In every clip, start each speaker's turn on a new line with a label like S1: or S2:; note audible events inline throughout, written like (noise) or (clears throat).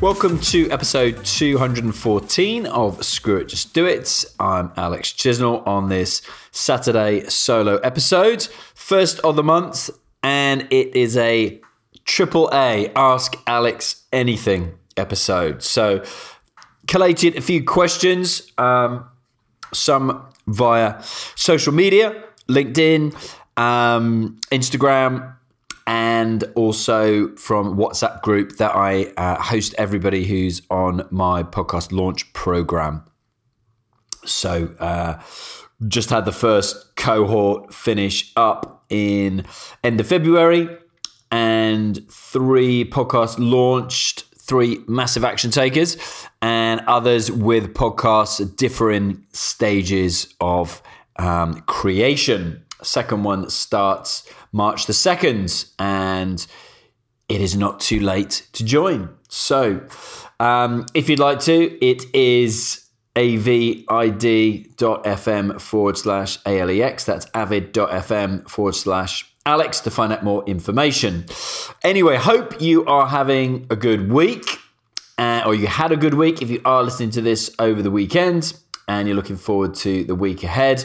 S1: Welcome to episode 214 of Screw It Just Do It. I'm Alex Chisnall on this Saturday solo episode, first of the month, and it is a triple A Ask Alex Anything episode. So, collated a few questions, um, some via social media, LinkedIn, um, Instagram, and also from WhatsApp group that I uh, host everybody who's on my podcast launch program. So, uh, just had the first cohort finish up in end of February and three podcasts launched, three massive action takers, and others with podcasts at differing stages of um, creation. Second one starts March the 2nd, and it is not too late to join. So, um, if you'd like to, it is avid.fm forward slash ALEX. That's avid.fm forward slash Alex to find out more information. Anyway, hope you are having a good week, uh, or you had a good week if you are listening to this over the weekend and you're looking forward to the week ahead.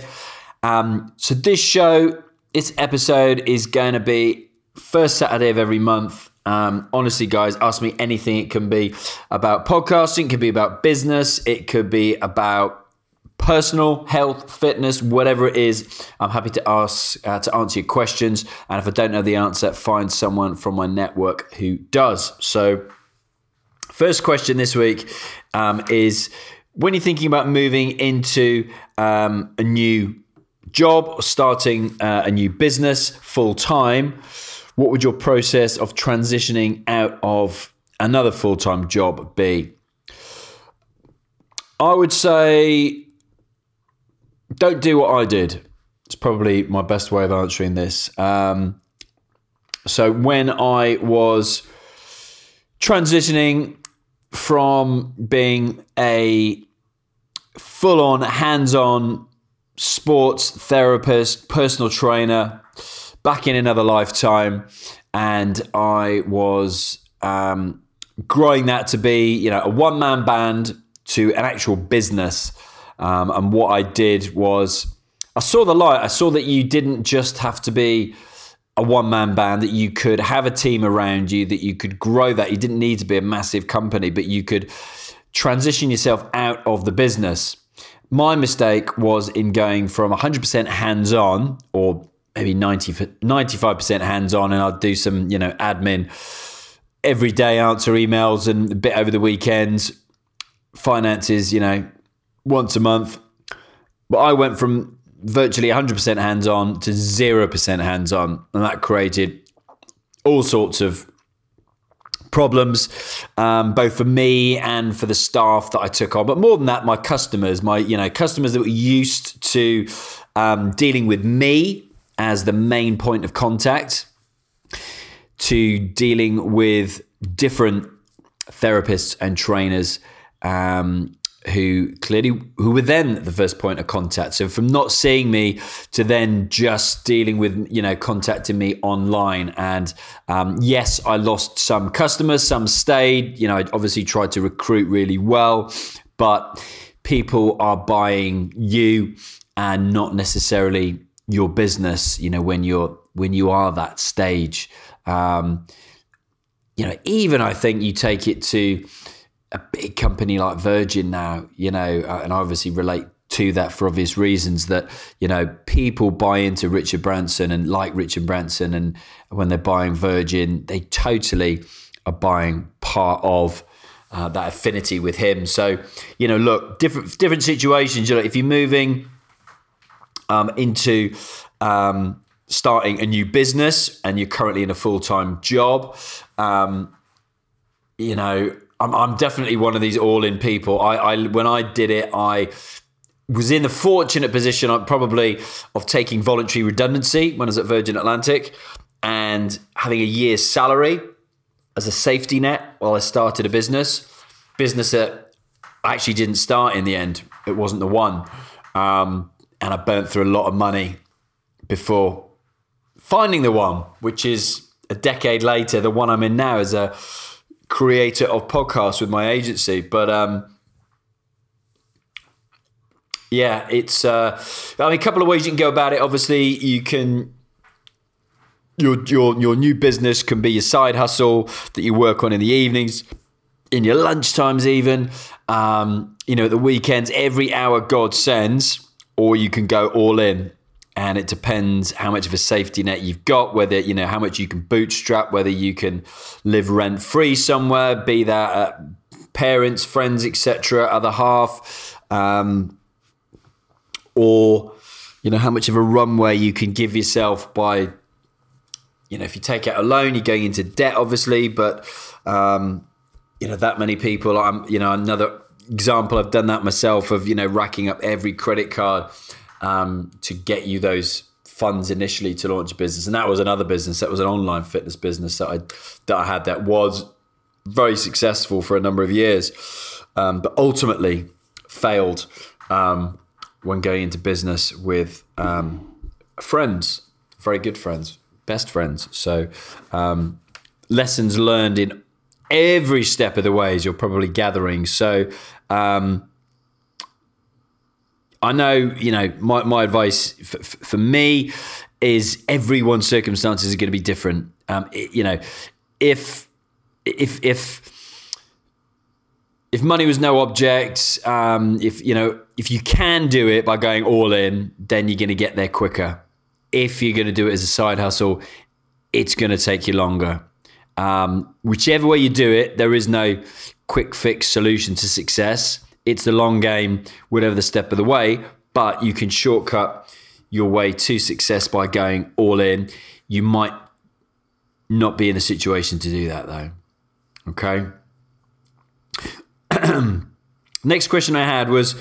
S1: Um, so, this show, this episode is going to be first Saturday of every month. Um, honestly, guys, ask me anything. It can be about podcasting, it could be about business, it could be about personal health, fitness, whatever it is. I'm happy to ask uh, to answer your questions, and if I don't know the answer, find someone from my network who does. So, first question this week um, is: When you're thinking about moving into um, a new job or starting uh, a new business full time, what would your process of transitioning out of another full time job be? I would say don't do what I did. It's probably my best way of answering this. Um, so when I was transitioning from being a full on, hands on sports therapist, personal trainer, back in another lifetime, and I was um, growing that to be, you know, a one man band to an actual business. Um, and what I did was I saw the light. I saw that you didn't just have to be a one man band, that you could have a team around you, that you could grow that. You didn't need to be a massive company, but you could transition yourself out of the business. My mistake was in going from 100% hands on or maybe 90, 95% hands on, and I'd do some, you know, admin every day, answer emails and a bit over the weekends, finances, you know, once a month. But I went from virtually 100% hands on to 0% hands on. And that created all sorts of problems, um, both for me and for the staff that I took on. But more than that, my customers, my you know customers that were used to um, dealing with me as the main point of contact, to dealing with different therapists and trainers um, who clearly who were then the first point of contact. So from not seeing me to then just dealing with you know contacting me online. And um, yes i lost some customers some stayed. You know i obviously tried to recruit really well but people are buying you and not necessarily your business you know when you're when you are that stage. Um, you know even i think you take it to a big company like Virgin now, you know, uh, and I obviously relate to that for obvious reasons that you know people buy into Richard Branson and like Richard Branson and when they're buying Virgin they totally are buying part of uh, that affinity with him. So you know look different different situations. You know if you're moving um, into um, starting a new business and you're currently in a full-time job um, you know I'm, I'm definitely one of these all-in people I, I when I did it I was in the fortunate position of probably of taking voluntary redundancy when I was at Virgin Atlantic and having a year's salary as a safety net while I started a business. Business that I actually didn't start in the end. It wasn't the one. Um, and I burnt through a lot of money before finding the one, which is a decade later, the one I'm in now is a creator of podcasts with my agency. But um, yeah, it's. Uh, I mean, a couple of ways you can go about it. Obviously, you can. Your your your new business can be your side hustle that you work on in the evenings, in your lunch times, even. Um, you know, the weekends, every hour God sends, or you can go all in. And it depends how much of a safety net you've got, whether you know how much you can bootstrap, whether you can live rent free somewhere, be that parents, friends, etc. Other half. Um, or you know how much of a runway you can give yourself by you know if you take out a loan you're going into debt obviously but um, you know that many people i'm you know another example i've done that myself of you know racking up every credit card um, to get you those funds initially to launch a business and that was another business that was an online fitness business that i that i had that was very successful for a number of years um, but ultimately failed um, when going into business with um, friends, very good friends, best friends. So, um, lessons learned in every step of the ways you're probably gathering. So, um, I know, you know, my, my advice for, for me is everyone's circumstances are going to be different. Um, it, you know, if, if, if, if money was no object, um, if you know, if you can do it by going all in, then you're going to get there quicker. If you're going to do it as a side hustle, it's going to take you longer. Um, whichever way you do it, there is no quick fix solution to success. It's the long game, whatever the step of the way. But you can shortcut your way to success by going all in. You might not be in a situation to do that though. Okay. (clears throat) Next question I had was,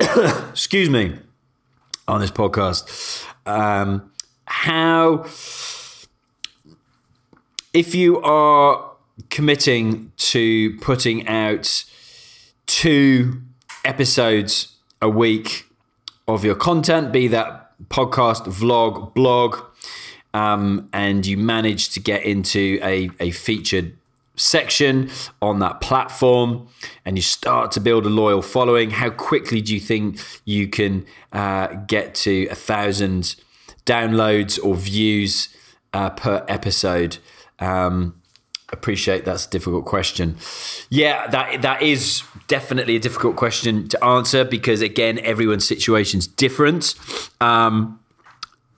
S1: (coughs) excuse me, on this podcast, um, how, if you are committing to putting out two episodes a week of your content, be that podcast, vlog, blog, um, and you manage to get into a, a featured section on that platform and you start to build a loyal following, how quickly do you think you can uh, get to a thousand downloads or views uh, per episode? Um, appreciate that's a difficult question. Yeah, that that is definitely a difficult question to answer because again, everyone's situation's different. Um,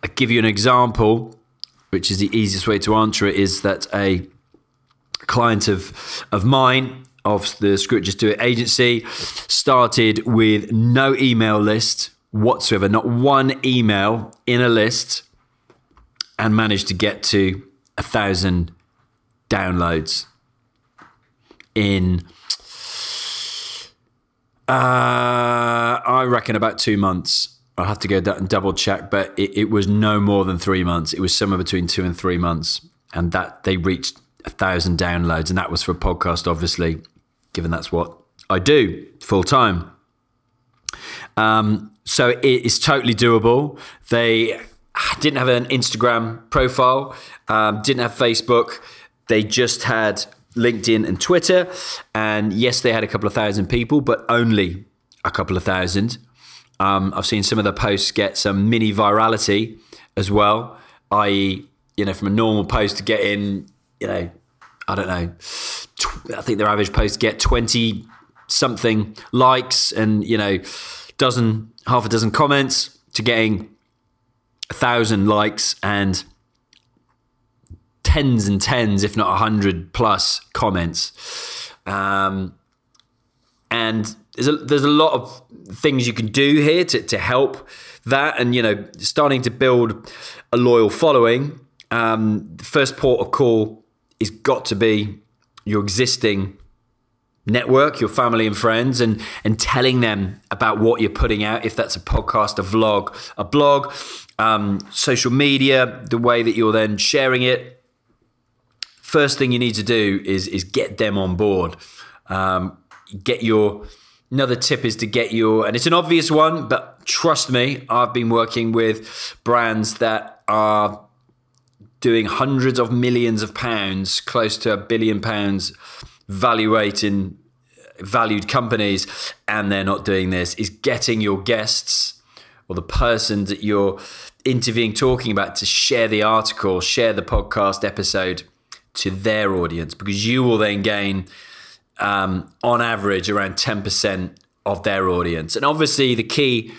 S1: I'll give you an example, which is the easiest way to answer it, is that a client of of mine of the Screw It Just Do It agency started with no email list whatsoever, not one email in a list, and managed to get to a thousand downloads in uh, I reckon about two months. I'll have to go and double check, but it, it was no more than three months. It was somewhere between two and three months, and that they reached a thousand downloads, and that was for a podcast, obviously, given that's what I do full time. Um, so it is totally doable. They didn't have an Instagram profile, um, didn't have Facebook. They just had LinkedIn and Twitter. And yes, they had a couple of thousand people, but only a couple of thousand. Um, I've seen some of the posts get some mini virality as well, i.e., you know, from a normal post to get in, you know, I don't know. I think their average posts get 20 something likes and you know dozen half a dozen comments to getting a thousand likes and tens and tens, if not a hundred plus comments. Um, and there's a, there's a lot of things you can do here to, to help that. And, you know, starting to build a loyal following. Um, the first port of call is got to be your existing network, your family and friends, and and telling them about what you're putting out. If that's a podcast, a vlog, a blog, um, social media, the way that you're then sharing it. First thing you need to do is is get them on board. Um, get your another tip is to get your and it's an obvious one, but trust me, I've been working with brands that are doing hundreds of millions of pounds, close to a billion pounds valuating valued companies and they're not doing this is getting your guests or the person that you're interviewing talking about to share the article share the podcast episode to their audience because you will then gain um, on average around 10% of their audience and obviously the key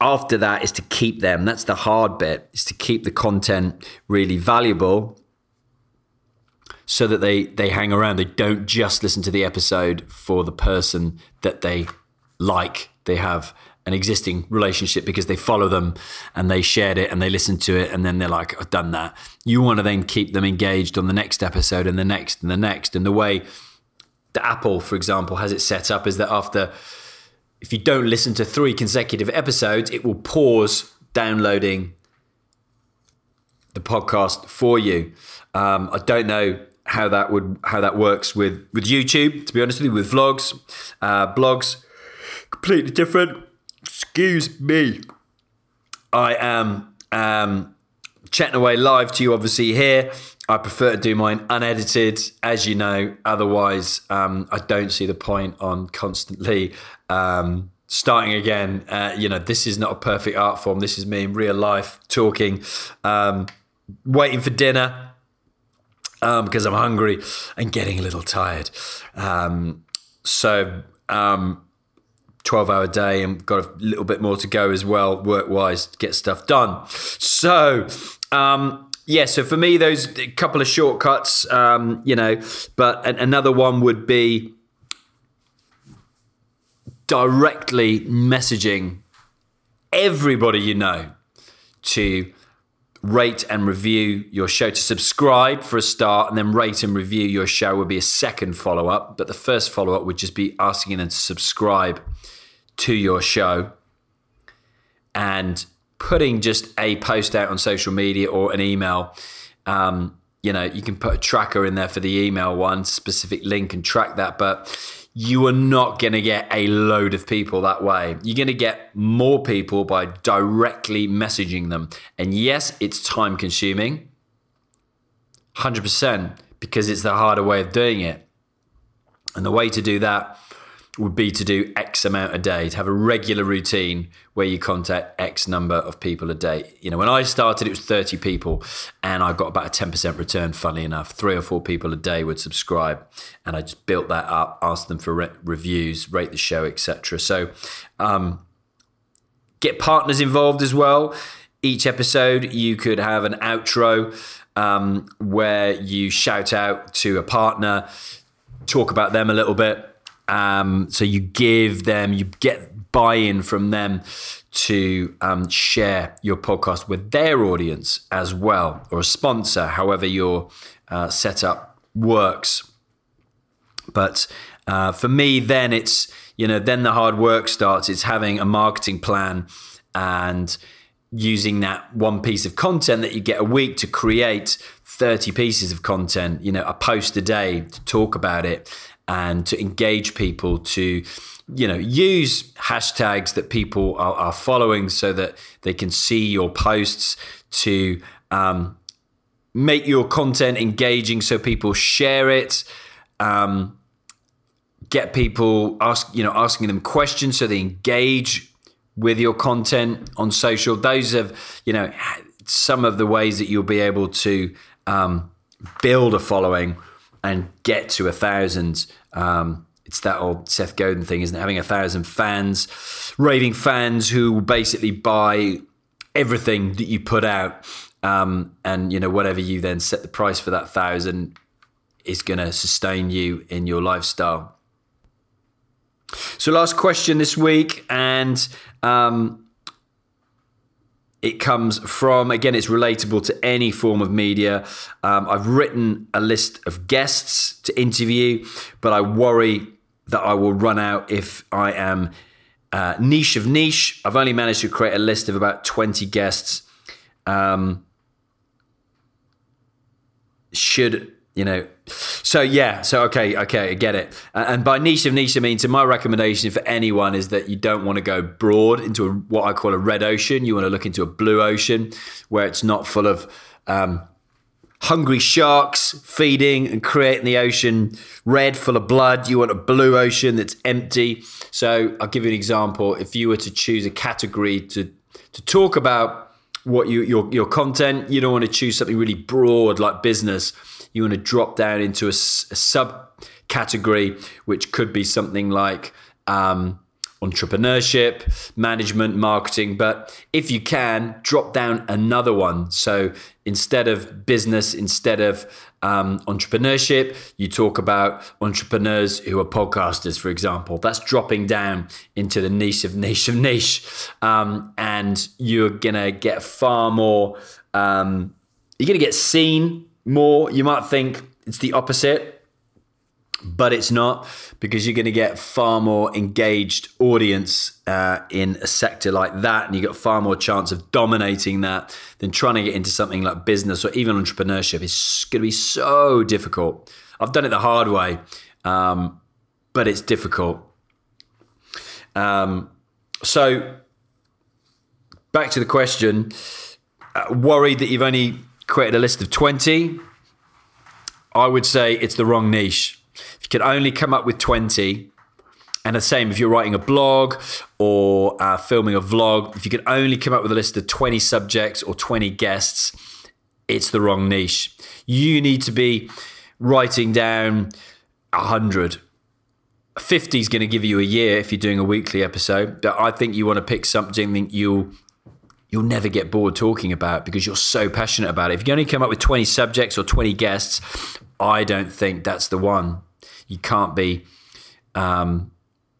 S1: after that is to keep them that's the hard bit is to keep the content really valuable so that they they hang around. They don't just listen to the episode for the person that they like. They have an existing relationship because they follow them and they shared it and they listen to it and then they're like, I've done that. You want to then keep them engaged on the next episode and the next and the next. And the way the Apple, for example, has it set up is that after if you don't listen to three consecutive episodes, it will pause downloading the podcast for you. Um, I don't know how that would how that works with with YouTube. To be honest with you, with vlogs, uh, blogs, completely different. Excuse me. I am um, chatting away live to you, obviously here. I prefer to do mine unedited, as you know. Otherwise, um, I don't see the point on constantly um, starting again. Uh, you know, this is not a perfect art form. This is me in real life talking, um, waiting for dinner um, because I'm hungry and getting a little tired. Um, so, um, 12 hour day and got a little bit more to go as well, work wise, get stuff done. So, um, yeah, so for me, those couple of shortcuts, um, you know, but another one would be directly messaging everybody you know to rate and review your show. To subscribe for a start, and then rate and review your show would be a second follow up. But the first follow up would just be asking them to subscribe to your show and putting just a post out on social media or an email. Um, you know, you can put a tracker in there for the email one, specific link and track that. But you are not going to get a load of people that way. You're going to get more people by directly messaging them. And yes, it's time consuming, 100%, because it's the harder way of doing it. And the way to do that would be to do X amount a day, to have a regular routine where you contact X number of people a day. You know, when I started, it was 30 people and I got about a 10% return, funny enough. Three or four people a day would subscribe. And I just built that up, asked them for re- reviews, rate the show, etc. So, um, get partners involved as well. Each episode, you could have an outro um, where you shout out to a partner, talk about them a little bit um, so you give them, you get buy-in from them to um, share your podcast with their audience as well, or a sponsor, however your uh, setup works. But uh, for me, then it's you know then the hard work starts. It's having a marketing plan and using that one piece of content that you get a week to create 30 pieces of content, you know, a post a day to talk about it and to engage people to you know use hashtags that people are, are following so that they can see your posts to um, make your content engaging so people share it um, get people ask you know asking them questions so they engage with your content on social. Those are you know some of the ways that you'll be able to um, build a following and get to a thousand um, it's that old Seth Godin thing, isn't it? Having a thousand fans, raving fans who basically buy everything that you put out, um, and you know whatever you then set the price for that thousand is going to sustain you in your lifestyle. So, last question this week, and um, it comes from again, it's relatable to any form of media. Um, I've written a list of guests to interview, but I worry that I will run out if I am uh, niche of niche. I've only managed to create a list of about 20 guests. Um, should you know so yeah so okay okay i get it. And by niche of niche i mean so my recommendation for anyone is that you don't want to go broad into a, what i call a red ocean. You want to look into a blue ocean where it's not full of um, hungry sharks feeding and creating the ocean red full of blood. You want a blue ocean that's empty. So i'll give you an example. If you were to choose a category to to talk about what you your your content you don't want to choose something really broad like business you want to drop down into a, a subcategory, which could be something like um, entrepreneurship, management, marketing. But if you can, drop down another one. So instead of business, instead of um, entrepreneurship, you talk about entrepreneurs who are podcasters, for example. That's dropping down into the niche of niche of niche. Um, and you're going to get far more, um, you're going to get seen more. You might think it's the opposite, but it's not because you're going to get far more engaged audience uh, in a sector like that, and you got far more chance of dominating that than trying to get into something like business or even entrepreneurship. It's going to be so difficult. I've done it the hard way, um, but it's difficult. Um, so, back to the question. Uh, worried that you've only created a list of 20, I would say it's the wrong niche. If you can only come up with 20, and the same if you're writing a blog or uh, filming a vlog, if you can only come up with a list of 20 subjects or 20 guests, it's the wrong niche. You need to be writing down 100. 50 is going to give you a year if you're doing a weekly episode. But I think you want to pick something that you'll you'll never get bored talking about because you're so passionate about it. If you only come up with 20 subjects or 20 guests, I don't think that's the one. You can't be, um,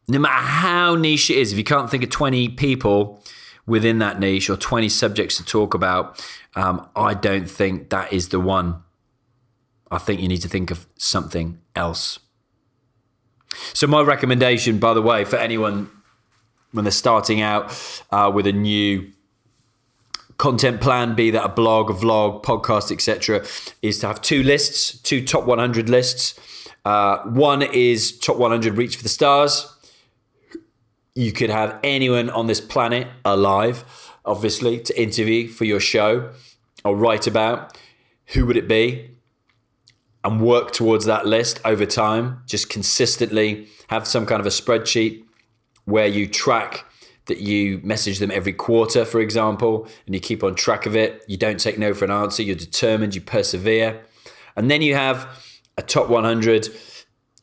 S1: no matter how niche it is, if you can't think of 20 people within that niche or 20 subjects to talk about, um, I don't think that is the one. I think you need to think of something else. So, my recommendation, by the way, for anyone when they're starting out uh, with a new content plan, be that a blog, a vlog, podcast, etc., is to have two lists, two top 100 lists. Uh, one is top 100 reach for the stars. You could have anyone on this planet alive, obviously, to interview for your show or write about. Who would it be? And work towards that list over time. Just consistently have some kind of a spreadsheet where you track that you message them every quarter, for example, and you keep on track of it. You don't take no for an answer. You're determined. You persevere, and then you have a top 100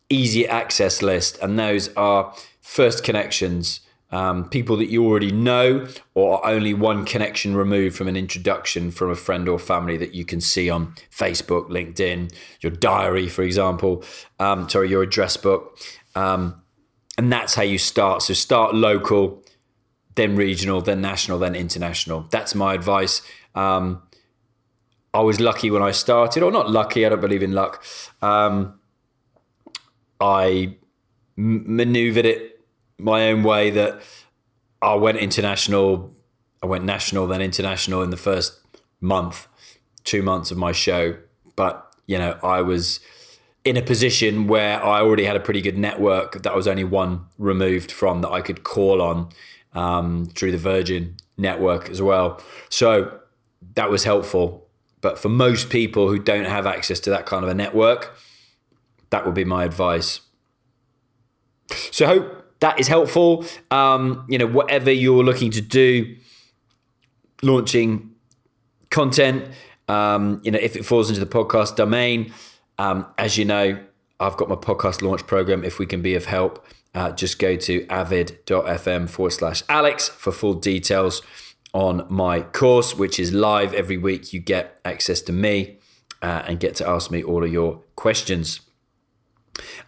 S1: easy access list, and those are first connections. Um, people that you already know, or only one connection removed from an introduction from a friend or family that you can see on Facebook, LinkedIn, your diary, for example, um, sorry, your address book. Um, and that's how you start. So start local, then regional, then national, then international. That's my advice. Um, I was lucky when I started, or not lucky. I don't believe in luck. Um, I m- maneuvered it my own way. That I went international, I went national, then international in the first month, two months of my show. But you know, I was in a position where I already had a pretty good network that I was only one removed from that I could call on um, through the Virgin network as well. So that was helpful. But for most people who don't have access to that kind of a network, that would be my advice. So hope that is helpful. Um, you know, whatever you're looking to do, launching content, um, you know, if it falls into the podcast domain, um, as you know, I've got my podcast launch program. If we can be of help, uh, just go to avid.fm forward slash Alex for full details on my course, which is live every week. You get access to me uh, and get to ask me all of your questions.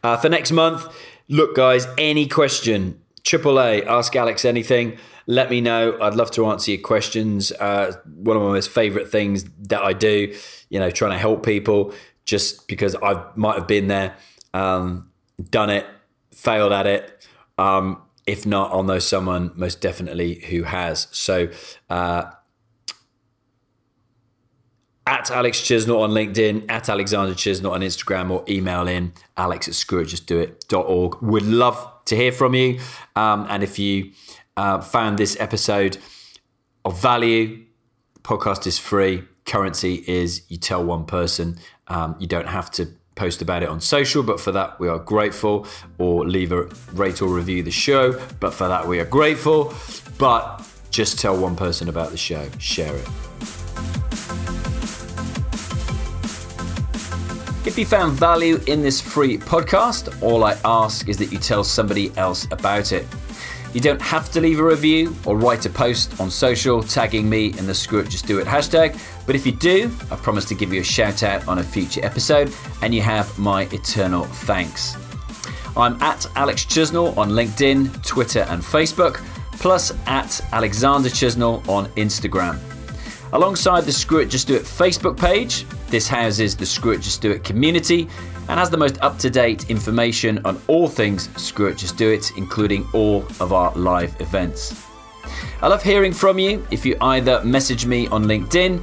S1: Uh, for next month, look, guys, any question, AAA, ask Alex anything. Let me know. I'd love to answer your questions. Uh, one of my most favorite things that I do, you know, trying to help people just because I might have been there, um, done it, failed at it. Um, if not, I'll know someone most definitely who has. So, uh, at Alex Chisnall on LinkedIn, at Alexander Chisnall on Instagram, or email in alex at screwitjustdoit.org. Would love to hear from you. Um, and if you uh, found this episode of value, podcast is free. Currency is you tell one person. Um, you don't have to post about it on social, but for that we are grateful, or leave a rate or review the show, but for that we are grateful. But just tell one person about the show, share it. If you found value in this free podcast, all I ask is that you tell somebody else about it. You don't have to leave a review or write a post on social tagging me in the Screw It Just Do It hashtag, but if you do, I promise to give you a shout out on a future episode and you have my eternal thanks. I'm at Alex Chisnall on LinkedIn, Twitter, and Facebook, plus at Alexander Chisnall on Instagram. Alongside the Screw It Just Do It Facebook page, this houses the Screw It Just Do It community and has the most up to date information on all things Screw It Just Do It, including all of our live events. I love hearing from you if you either message me on LinkedIn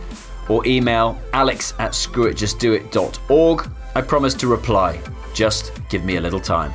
S1: or email alex at screwitjustdoit.org. I promise to reply. Just give me a little time.